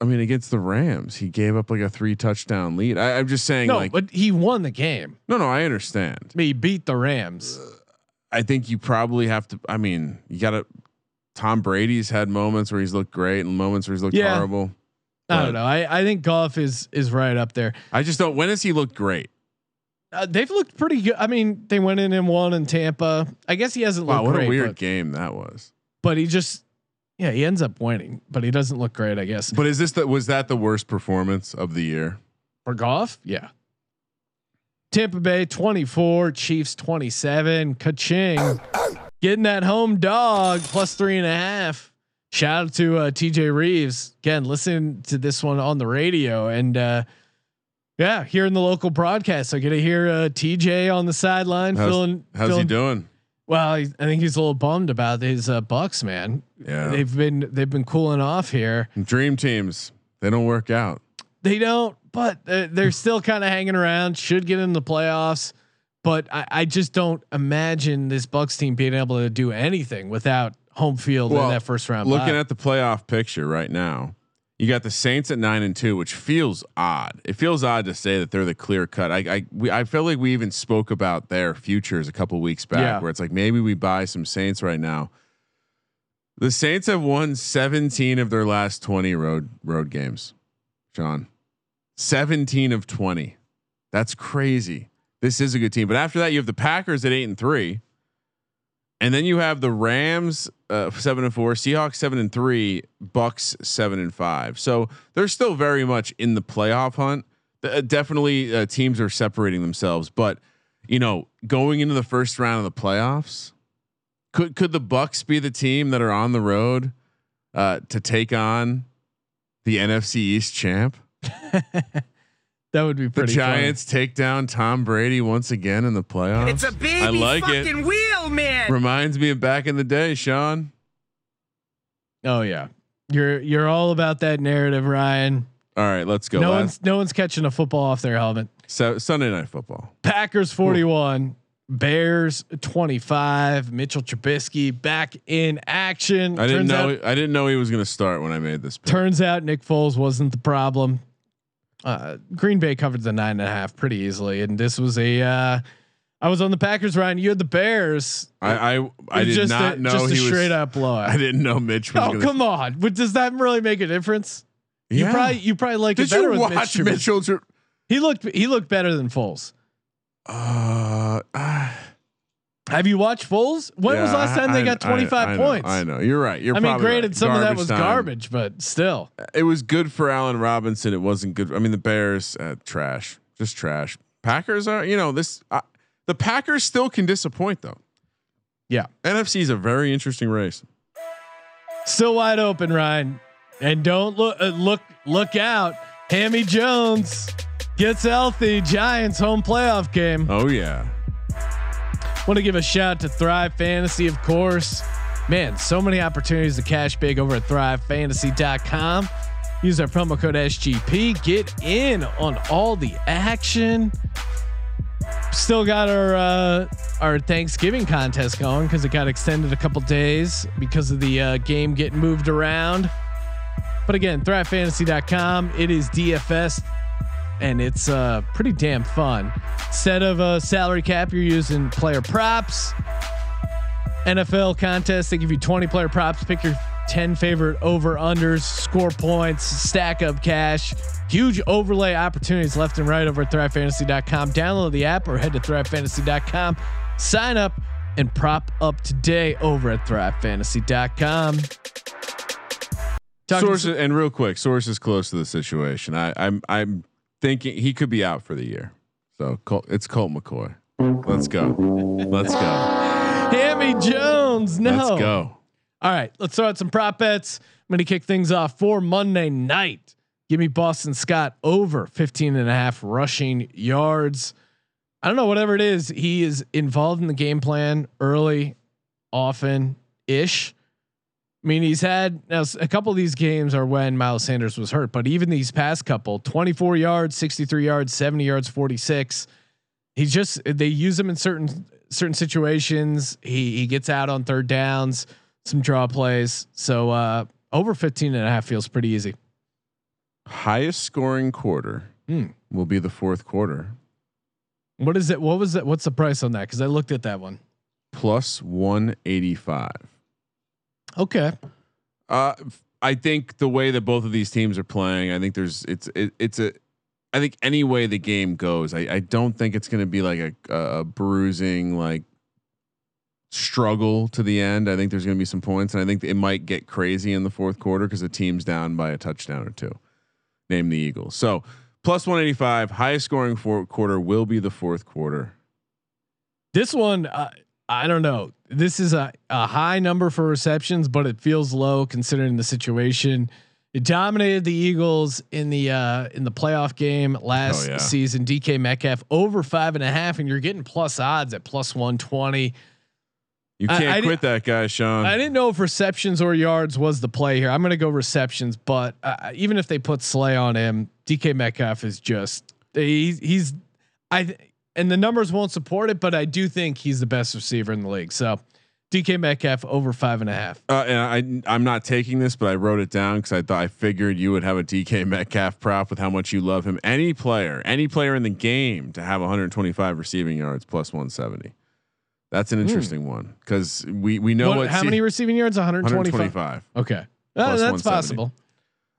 I mean against the Rams, he gave up like a three touchdown lead. I, I'm just saying, No, like, but he won the game. no, no, I understand. He beat the Rams. I think you probably have to. I mean, you got to. Tom Brady's had moments where he's looked great and moments where he's looked Yeah. horrible. I don't know. I, I think Goff is is right up there. I just don't. When has he looked great? Uh, they've looked pretty good. I mean, they went in and won in Tampa. I guess he hasn't Wow, looked what great, a weird but, game that was. but he just yeah, he ends up winning, but he doesn't look great. I guess But is this the was that the worst performance of the year? for Goff, yeah. Tampa Bay 24, Chiefs 27. Kaching getting that home dog plus three and a half. Shout out to uh, TJ Rives. Again, listen to this one on the radio and uh, yeah, here in the local broadcast. I get to hear uh, TJ on the sideline How's, feeling. how's feeling he doing? Well, he, I think he's a little bummed about his uh, Bucks, man. Yeah, They've been they've been cooling off here. dream teams they don't work out. They don't, but uh, they're still kind of hanging around. Should get in the playoffs, but I, I just don't imagine this Bucks team being able to do anything without home field Well, in that first round. Looking bye. at the playoff picture right now, you got the Saints at nine and two, which feels odd. It feels odd to say that they're the clear cut. I I we, I feel like we even spoke about their futures a couple weeks back, Yeah. where it's like maybe we buy some Saints right now. The Saints have won 17 of their last 20 road road games. John, 17 of 20. That's crazy. This is a good team. But after that, you have the Packers at eight and three. And then you have the Rams uh, seven and four, Seahawks seven and three, Bucks seven and five. So they're still very much in the playoff hunt. Uh, definitely, uh, teams are separating themselves. But you know, going into the first round of the playoffs, could could the Bucks be the team that are on the road uh, to take on the NFC East champ? that would be The pretty. funny. Giants take down Tom Brady once again in the playoffs. It's a baby I like it. fucking wheel, man. Reminds me of back in the day, Sean. Oh yeah, you're you're all about that narrative, Ryan. All right, let's go. no Last- one's no one's catching a football off their helmet. So Sunday night football. Packers 41, Bears 25. Mitchell Trubisky back in action. I didn't Turns know. out- I didn't know he was going to start when I made this. Pick. Turns out Nick Foles wasn't the problem. Uh, Green Bay covered the nine and a half pretty easily, and this was a. Uh, I was on the Packers, Ryan. You had the Bears. I I, I did just not a, know just he a was. straight up blowout. I didn't know Mitch was. Oh gonna, come on! But does that really make a difference? You probably you probably like Did it better you with watch Mitch Trubisky. Mitchell? He looked he looked better than Foles. Uh, ah, Have you watched Foles? When was yeah, last time I- they got 25 I know, points? I know. You're right. You're. I mean, granted, right. some of that was time. garbage, but still. It was good for Allen Robinson. It wasn't good. I mean, the Bears uh, trash, just trash. Packers are. You know this. The Packers still can disappoint though. Yeah. NFC is a very interesting race. Still wide open, Ryan. And don't look uh, look look out. Hammy Jones gets healthy. Giants home playoff game. Oh yeah. Want to give a shout to Thrive Fantasy, of course. Man, so many opportunities to cash big over at thrivefantasy.com. Use our promo code SGP. Get in on all the action. Still got our uh, our Thanksgiving contest going because it got extended a couple days because of the uh, game getting moved around. But again, thrivefantasy.com. It is DFS and it's uh, pretty damn fun. Instead of a salary cap, you're using player props. NFL contest, they give you 20 player props. Pick your 10 favorite over unders, score points, stack up cash. Huge overlay opportunities left and right over at thrivefantasy.com. Download the app or head to thrivefantasy.com. Sign up and prop up today over at thrivefantasy.com. Talking sources and real quick, sources close to the situation. I, I'm I'm thinking he could be out for the year. So it's Colt McCoy. Let's go. Let's go. Hammy Jones. No. Let's go. All right. Let's throw out some prop bets. I'm going to kick things off for Monday night. Give me Boston Scott over 15 and a half rushing yards. I don't know, whatever it is, he is involved in the game plan early, often ish. I mean, he's had now a couple of these games are when Miles Sanders was hurt, but even these past couple 24 yards, 63 yards, 70 yards, 46. He's just they use him in certain certain situations. He he gets out on third downs, some draw plays. So uh over 15 and a half feels pretty easy. Highest scoring quarter hmm. will be the fourth quarter. What is it? What was it? What's the price on that? Because I looked at that one. Plus 185. Okay. Uh, I think the way that both of these teams are playing, I think there's it's it, it's a. I think any way the game goes, I, I don't think it's going to be like a, a bruising like struggle to the end. I think there's going to be some points, and I think it might get crazy in the fourth quarter because the team's down by a touchdown or two. Name the Eagles. So plus 185, highest scoring fourth quarter will be the fourth quarter. This one, uh, I don't know. This is a, a high number for receptions, but it feels low considering the situation. It dominated the Eagles in the uh, in the playoff game last oh, yeah. season. DK Metcalf over five and a half, and you're getting plus odds at plus one twenty. You can't I, I quit that guy, Sean. I didn't know if receptions or yards was the play here. I'm going to go receptions, but uh, even if they put Slay on him, DK Metcalf is just he, he's I and the numbers won't support it, but I do think he's the best receiver in the league. So DK Metcalf over five and a half. Uh, and I, I'm not taking this, but I wrote it down because I thought I figured you would have a DK Metcalf prop with how much you love him. Any player, any player in the game to have 125 receiving yards plus 170. That's an hmm. interesting mm. one because we we know what, what how many receiving yards 125. 125. Okay, uh, that's possible.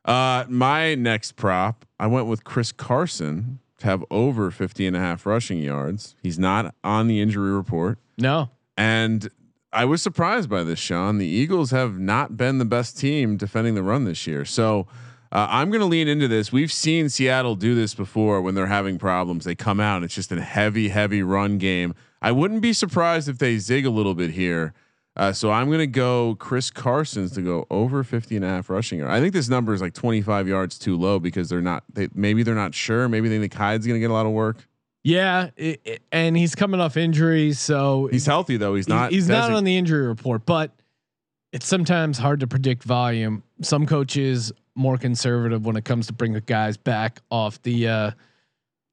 Uh, my next prop, I went with Chris Carson to have over 50 and a half rushing yards. He's not on the injury report. No. And I was surprised by this, Sean. The Eagles have not been the best team defending the run this year. So uh, I'm going to lean into this. We've seen Seattle do this before when they're having problems. They come out, it's just a heavy, heavy run game. I wouldn't be surprised if they zig a little bit here. Uh, so I'm going to go Chris Carson's to go over 50 and a half rushing yard. I think this number is like 25 yards too low because they're not, they, maybe they're not sure. Maybe they think Hyde's going to get a lot of work. Yeah. It, it, and he's coming off injuries. So he's healthy though. He's not, he's not on the injury report, but it's sometimes hard to predict volume. Some coaches more conservative when it comes to bring the guys back off the, uh,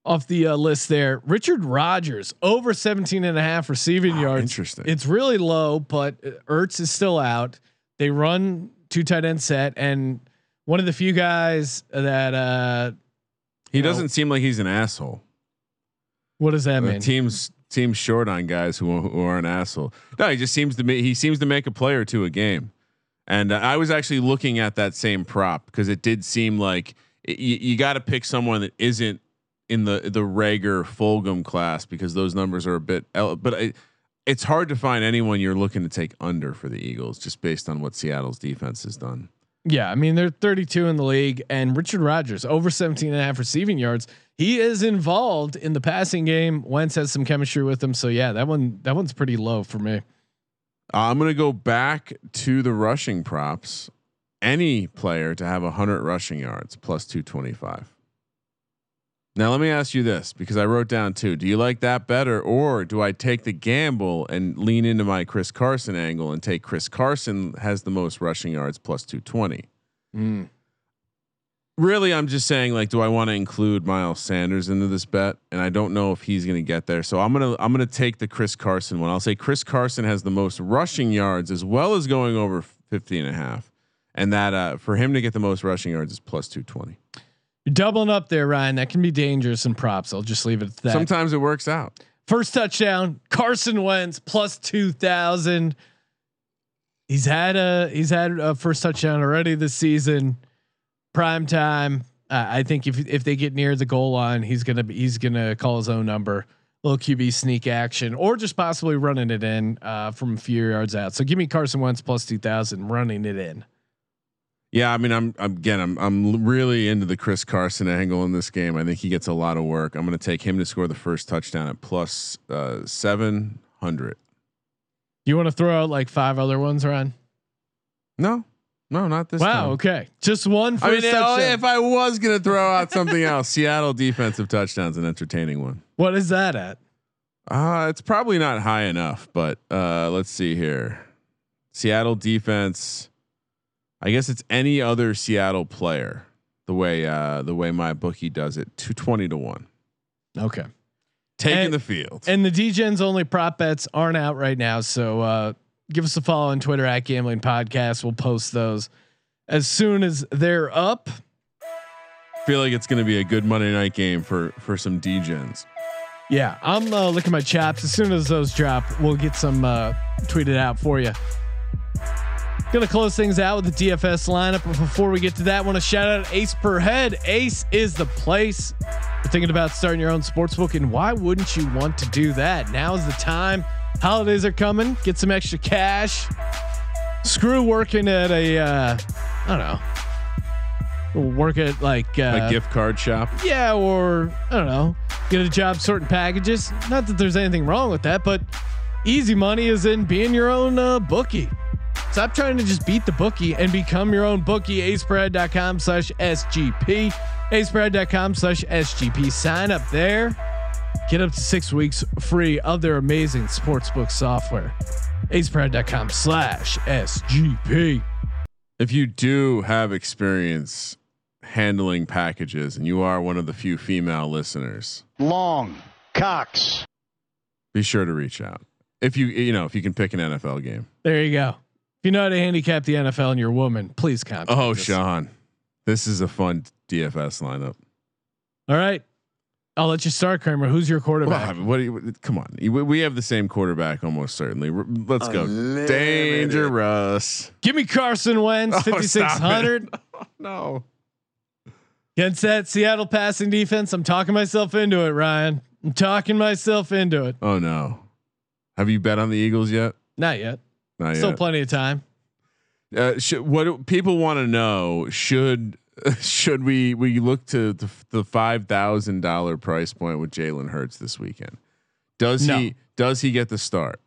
off the uh, list there. Richard Rodgers over 17 and a half receiving wow, yards. Interesting. It's really low, but Ertz is still out. They run two tight end set and one of the few guys that uh he doesn't know, seem like he's an asshole. What does that the mean? Teams teams short on guys who who are an asshole. No, he just seems to me he seems to make a play or two a game. And I was actually looking at that same prop because it did seem like it, you, you got to pick someone that isn't in the the Reagor Fulgham class because those numbers are a bit. But I, it's hard to find anyone you're looking to take under for the Eagles just based on what Seattle's defense has done. Yeah, I mean they're 32 in the league, and Richard Rodgers over 17 and a half receiving yards. He is involved in the passing game. Wentz has some chemistry with him, so yeah, that one that one's pretty low for me. I'm gonna go back to the rushing props. Any player to have 100 rushing yards plus 225. Now let me ask you this because I wrote down two. Do you like that better, or do I take the gamble and lean into my Chris Carson angle and take Chris Carson has the most rushing yards plus two twenty? Mm. Really, I'm just saying like, do I want to include Miles Sanders into this bet? And I don't know if he's going to get there, so I'm gonna I'm gonna take the Chris Carson one. I'll say Chris Carson has the most rushing yards as well as going over 50 and a half, and that uh, for him to get the most rushing yards is plus two twenty. You're doubling up there, Ryan. That can be dangerous in props. I'll just leave it at that. Sometimes it works out. First touchdown, Carson Wentz plus two thousand. He's had a he's had a first touchdown already this season. Prime time. Uh, I think if if they get near the goal line, he's gonna be, he's gonna call his own number. Little QB sneak action, or just possibly running it in uh, from a few yards out. So give me Carson Wentz plus two thousand, running it in. Yeah, I mean, I'm, I'm again, I'm I'm really into the Chris Carson angle in this game. I think he gets a lot of work. I'm going to take him to score the first touchdown at plus uh, seven hundred. You want to throw out like five other ones, Ryan? No, no, not this. Wow. time. Okay, just one. I mean, touchdown. if I was going to throw out something else, Seattle defensive touchdowns, an entertaining one. what is that at? Uh, it's probably not high enough, but uh, let's see here. Seattle defense. I guess it's any other Seattle player. The way uh, the way my bookie does it, two twenty to one, Okay. taking And- the field. And the DGens only prop bets aren't out right now. So uh, give us a follow on Twitter at Gambling Podcast. We'll post those as soon as they're up. feel like it's going to be a good Monday night game for for some DGens. Yeah, I'm uh, licking my chops. As soon as those drop, we'll get some uh, tweeted out for you. Gonna close things out with the DFS lineup. But before we get to that, want to shout out Ace per head. Ace is the place. You're thinking about starting your own sports book, and why wouldn't you want to do that? Now is the time. Holidays are coming. Get some extra cash. Screw working at a, uh, I don't know, work at like uh, a gift card shop. yeah, or I don't know, get a job sorting packages. Not that there's anything wrong with that, but easy money is in being your own uh, bookie. Stop trying to just beat the bookie and become your own bookie. AcePerHead.com slash SGP. AcePerHead.com slash SGP. Sign up there. Get up to six weeks free of their amazing sportsbook software. AcePerHead.com slash SGP. If you do have experience handling packages, and you are one of the few female listeners, Long cocks. be sure to reach out. If you you know if you can pick an NFL game. There you go. If you know how to handicap the NFL and you're a woman, please contact Oh, us. Sean, this is a fun DFS lineup. All right. I'll let you start, Kramer. Who's your quarterback? I mean, what? You, come on, we we have the same quarterback almost certainly. Let's go, dangerous. Give me Carson Wentz, Oh, 5,600 No, against that Seattle passing defense. I'm talking myself into it, Ryan. I'm talking myself into it. oh no. Have you bet on the Eagles yet? Not yet. Not yet. Still yet. plenty of time. Uh, should, what do- people want to know should should we we look to the, the five thousand dollar price point with Jalen Hurts this weekend? Does No. he does he get the start?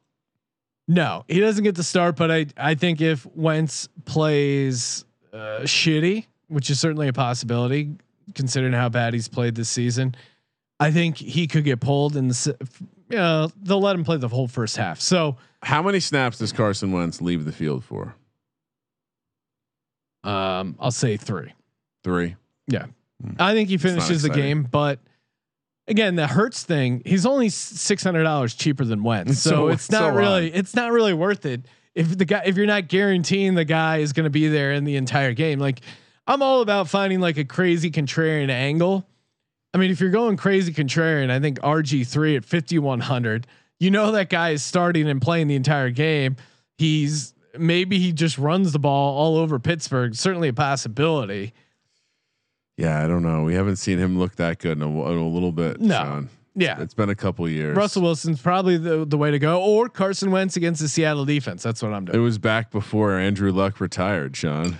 No, he doesn't get the start, but I, I think if Wentz plays uh, shitty, which is certainly a possibility considering how bad he's played this season, I think he could get pulled and the, know, they'll let him play the whole first half. So, How many snaps does Carson Wentz leave the field for? um, I'll say three. Three. yeah, I think he finishes the game, but again, the Hurts thing, he's only six hundred dollars cheaper than Wentz, so, So- it's not so really it's not really worth it. If the guy, if you're not guaranteeing the guy is going to be there in the entire game, like I'm all about finding like a crazy contrarian angle. I mean, if you're going crazy contrarian, I think RG three at fifty one hundred, you know that guy is starting and playing the entire game. He's maybe he just runs the ball all over Pittsburgh. Certainly a possibility. Yeah, I don't know. We haven't seen him look that good in a, in a little bit. No. Sean. Yeah, It's been a couple years. Russell Wilson's probably the the way to go, or Carson Wentz against the Seattle defense. That's what I'm doing. It was back before Andrew Luck retired, Sean.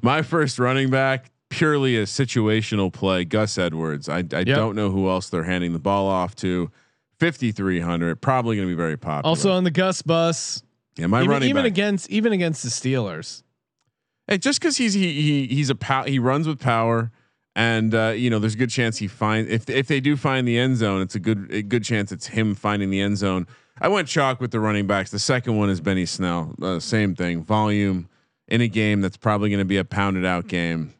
My first running back, purely a situational play, Gus Edwards. I, I don't know who else they're handing the ball off to. 5,300, probably going to be very popular. Also on the Gus bus, yeah, my even, running even back. against even against the Steelers. Hey, just because he's he, he he's a pow- he runs with power and uh, you know, there's a good chance he find if if they do find the end zone, it's a good a good chance it's him finding the end zone. I went chalk with the running backs. The second one is Benny Snell. Uh, same thing, volume in a game that's probably going to be a pounded out game.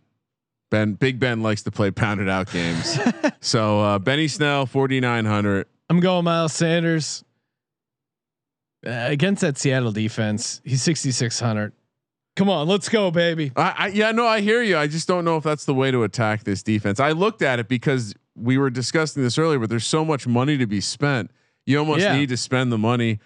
Ben Big Ben likes to play pounded out games. so uh, Benny Snell, forty nine hundred. I'm going Miles Sanders uh, against that Seattle defense. He's 6,600. Come on, let's go, baby. I, I yeah, no, I hear you. I just don't know if that's the way to attack this defense. I looked at it because we were discussing this earlier, but there's so much money to be spent. You almost Yeah. need to spend the money.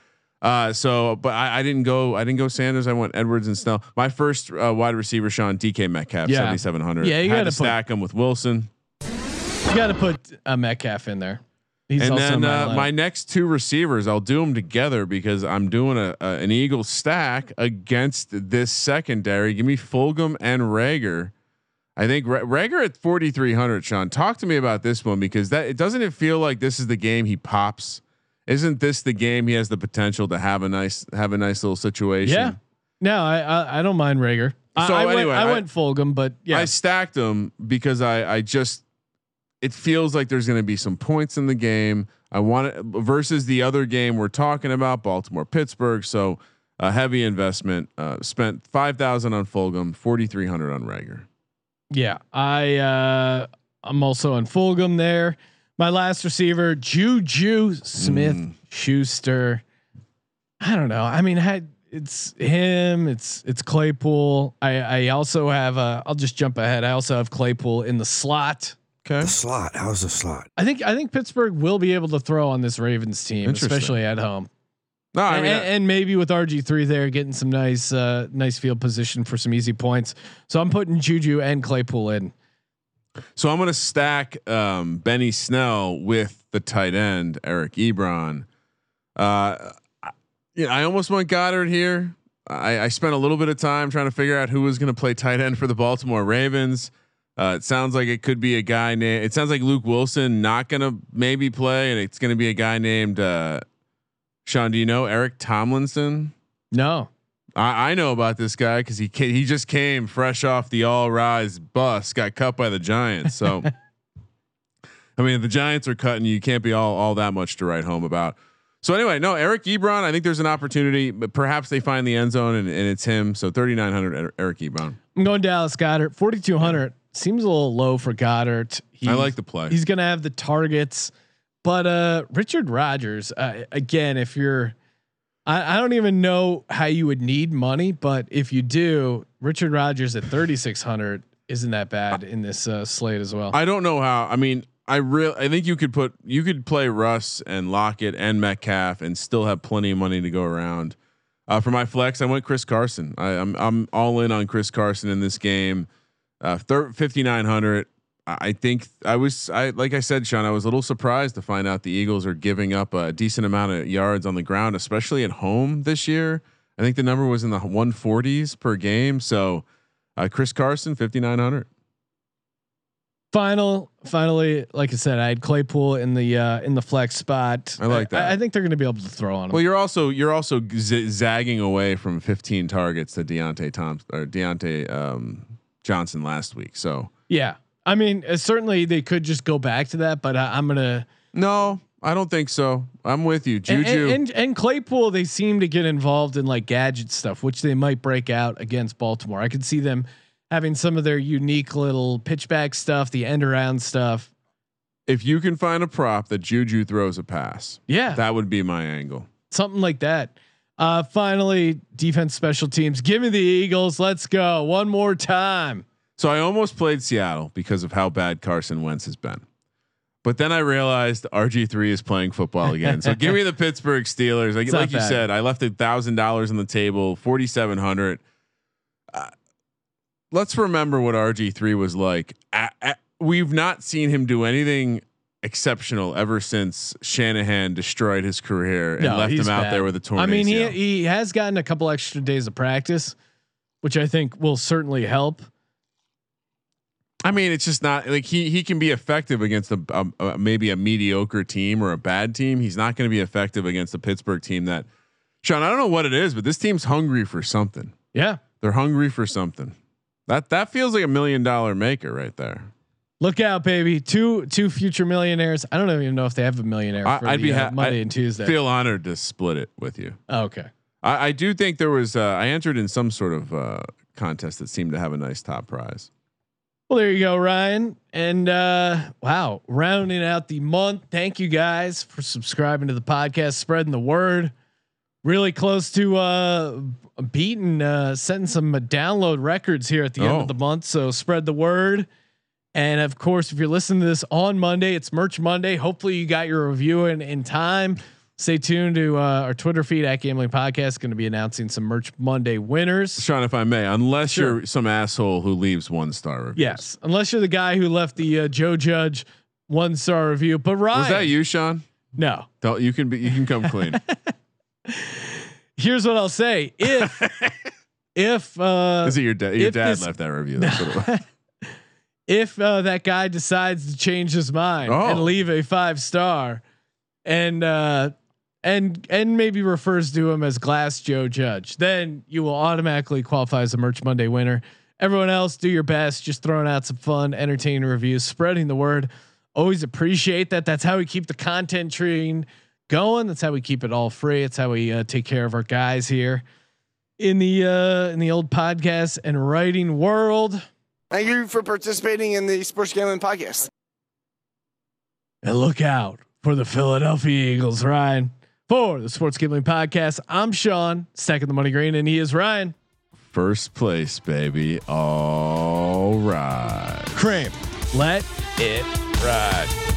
Uh, so, but I, I didn't go. I didn't go Sanders. I went Edwards and Snell. My first uh, wide receiver, Sean DK Metcalf, Yeah. seventy seven hundred. Yeah, you had gotta stack him with Wilson. You got to put a Metcalf in there. He's and then my, uh, my next two receivers, I'll do them together because I'm doing a, a an Eagle stack against this secondary. Give me Fulgham and Reagor. I think Ra- Reagor at 4,300. Sean, talk to me about this one because that it doesn't it feel like this is the game he pops. Isn't this the game he has the potential to have a nice have a nice little situation? yeah. No, I, I I don't mind Reagor. I, So I went, anyway, I I- went Fulgham, but yeah, I stacked them because I I just it feels like there's going to be some points in the game. I want it versus the other game we're talking about, Baltimore Pittsburgh. So a heavy investment. Uh, spent five thousand on Fulgham, forty three hundred on Reagor. yeah. I uh, I'm also on Fulgham there. My last receiver, Juju Smith Mm. Schuster. I don't know. I mean, had it's him. It's it's Claypool. I I also have. Uh, I'll just jump ahead. I also have Claypool in the slot. Okay. The slot. How's the slot? I think I think Pittsburgh will be able to throw on this Ravens team, especially at home. No, I and, mean, and- and maybe with RG three there, getting some nice uh, nice field position for some easy points. So I'm putting Juju and Claypool in. so I'm going to stack um, Benny Snell with the tight end Eric Ebron. Uh, I- yeah, I almost went Goedert here. I, I spent a little bit of time trying to figure out who was going to play tight end for the Baltimore Ravens. Uh, it sounds like it could be a guy named. It sounds like Luke Wilson not going to maybe play, and it's going to be a guy named uh, Sean. Do you know Eric Tomlinson? No, I, I know about this guy because he he just came fresh off the All Rise bus, got cut by the Giants. So, I mean, if the Giants are cutting you, you can't be all all that much to write home about. So anyway, no, Eric Ebron. I think there's an opportunity, but perhaps they find the end zone and, and it's him. So 3,900 Eric Ebron. I'm going Dallas Goedert. 4200 seems a little low for Goedert. He, I like the play. He's going to have the targets, but uh, Richard Rodgers uh, again. If you're, I, I don't even know how you would need money, but if you do, Richard Rodgers at 3600 isn't that bad in this uh, slate as well. I don't know how. I mean, I real I think you could put you could play Russ and Lockett and Metcalf and still have plenty of money to go around. Uh, for my flex, I went Chris Carson. I, I'm I'm all in on Chris Carson in this game. Uh, fifty nine hundred. I think I was I like I said, Sean. I was a little surprised to find out the Eagles are giving up a decent amount of yards on the ground, especially at home this year. I think the number was in the 140s per game. So, uh, Chris Carson, fifty nine hundred. Final, finally, like I said, I had Claypool in the uh, in the flex spot. I like that. I, I think they're going to be able to throw on him. Well, you're also you're also z- zagging away from 15 targets to Diontae Thompson or Diontae um, Johnson last week. So yeah, I mean, uh, certainly they could just go back to that, but I, I'm gonna. no, I don't think so. I'm with you, Juju. and, and, and Claypool, they seem to get involved in like gadget stuff, which they might break out against Baltimore. I could see them having some of their unique little pitchback stuff, the end around stuff. if you can find a prop that Juju throws a pass, Yeah, that would be my angle. something like that. Uh, finally, defense, special teams. Give me the Eagles. Let's go one more time. So I almost played Seattle because of how bad Carson Wentz has been. But then I realized RG3 is playing football again. So give me the Pittsburgh Steelers. Like, like you bad. said, I left a thousand dollars on the table, 4,700. Uh, let's remember what RG3 was like. We've not seen him do anything exceptional ever since Shanahan destroyed his career and No, left him out bad. there with a torn I mean, he he has gotten a couple extra days of practice, which I think will certainly help. I mean, it's just not like he he can be effective against a, a, a maybe a mediocre team or a bad team. He's not going to be effective against a Pittsburgh team that Sean. I don't know what it is, but this team's hungry for something. Yeah. They're hungry for something. That that feels like a million dollar maker right there. Look out, baby! Two two future millionaires. I don't even know if they have a millionaire. I, the, be uh, ha- Monday I'd and Tuesday. Feel honored to split it with you. Oh, okay. I, I do think there was. Uh, I entered in some sort of uh, contest that seemed to have a nice top prize. Well, there you go, Ryan. And uh, wow, rounding out the month. Thank you guys for subscribing to the podcast, spreading the word. Really close to uh, beating, uh, setting some download records here at the end Oh. of the month. So spread the word. And of course, if you're listening to this on Monday, it's Merch Monday. Hopefully, you got your review in, in time. Stay tuned to uh, our Twitter feed at Gambling Podcast. Going to be announcing some Merch Monday winners. Sean, if I may, unless Sure. you're some asshole who leaves one star reviews. Yes, unless you're the guy who left the uh, Joe Judge one star review. But Ryan, Was that you, Sean? No. Don't you can be you can come clean. Here's what I'll say: if if uh, Is it your dad? Your dad this- left that review. That's what it was. if uh, that guy decides to change his mind Oh. and leave a five star, and uh, and and maybe refers to him as Glass Joe Judge, then you will automatically qualify as a Merch Monday winner. Everyone else, do your best, just throwing out some fun, entertaining reviews, spreading the word. Always appreciate that. That's how we keep the content train going. That's how we keep it all free. It's how we uh, take care of our guys here in the uh, in the old podcast and writing world. Thank you for participating in the Sports Gambling Podcast. And look out for the Philadelphia Eagles, Ryan. For the Sports Gambling Podcast, I'm Sean, second the money green, and he is Ryan. First place, baby. All right. Cream. Let it ride.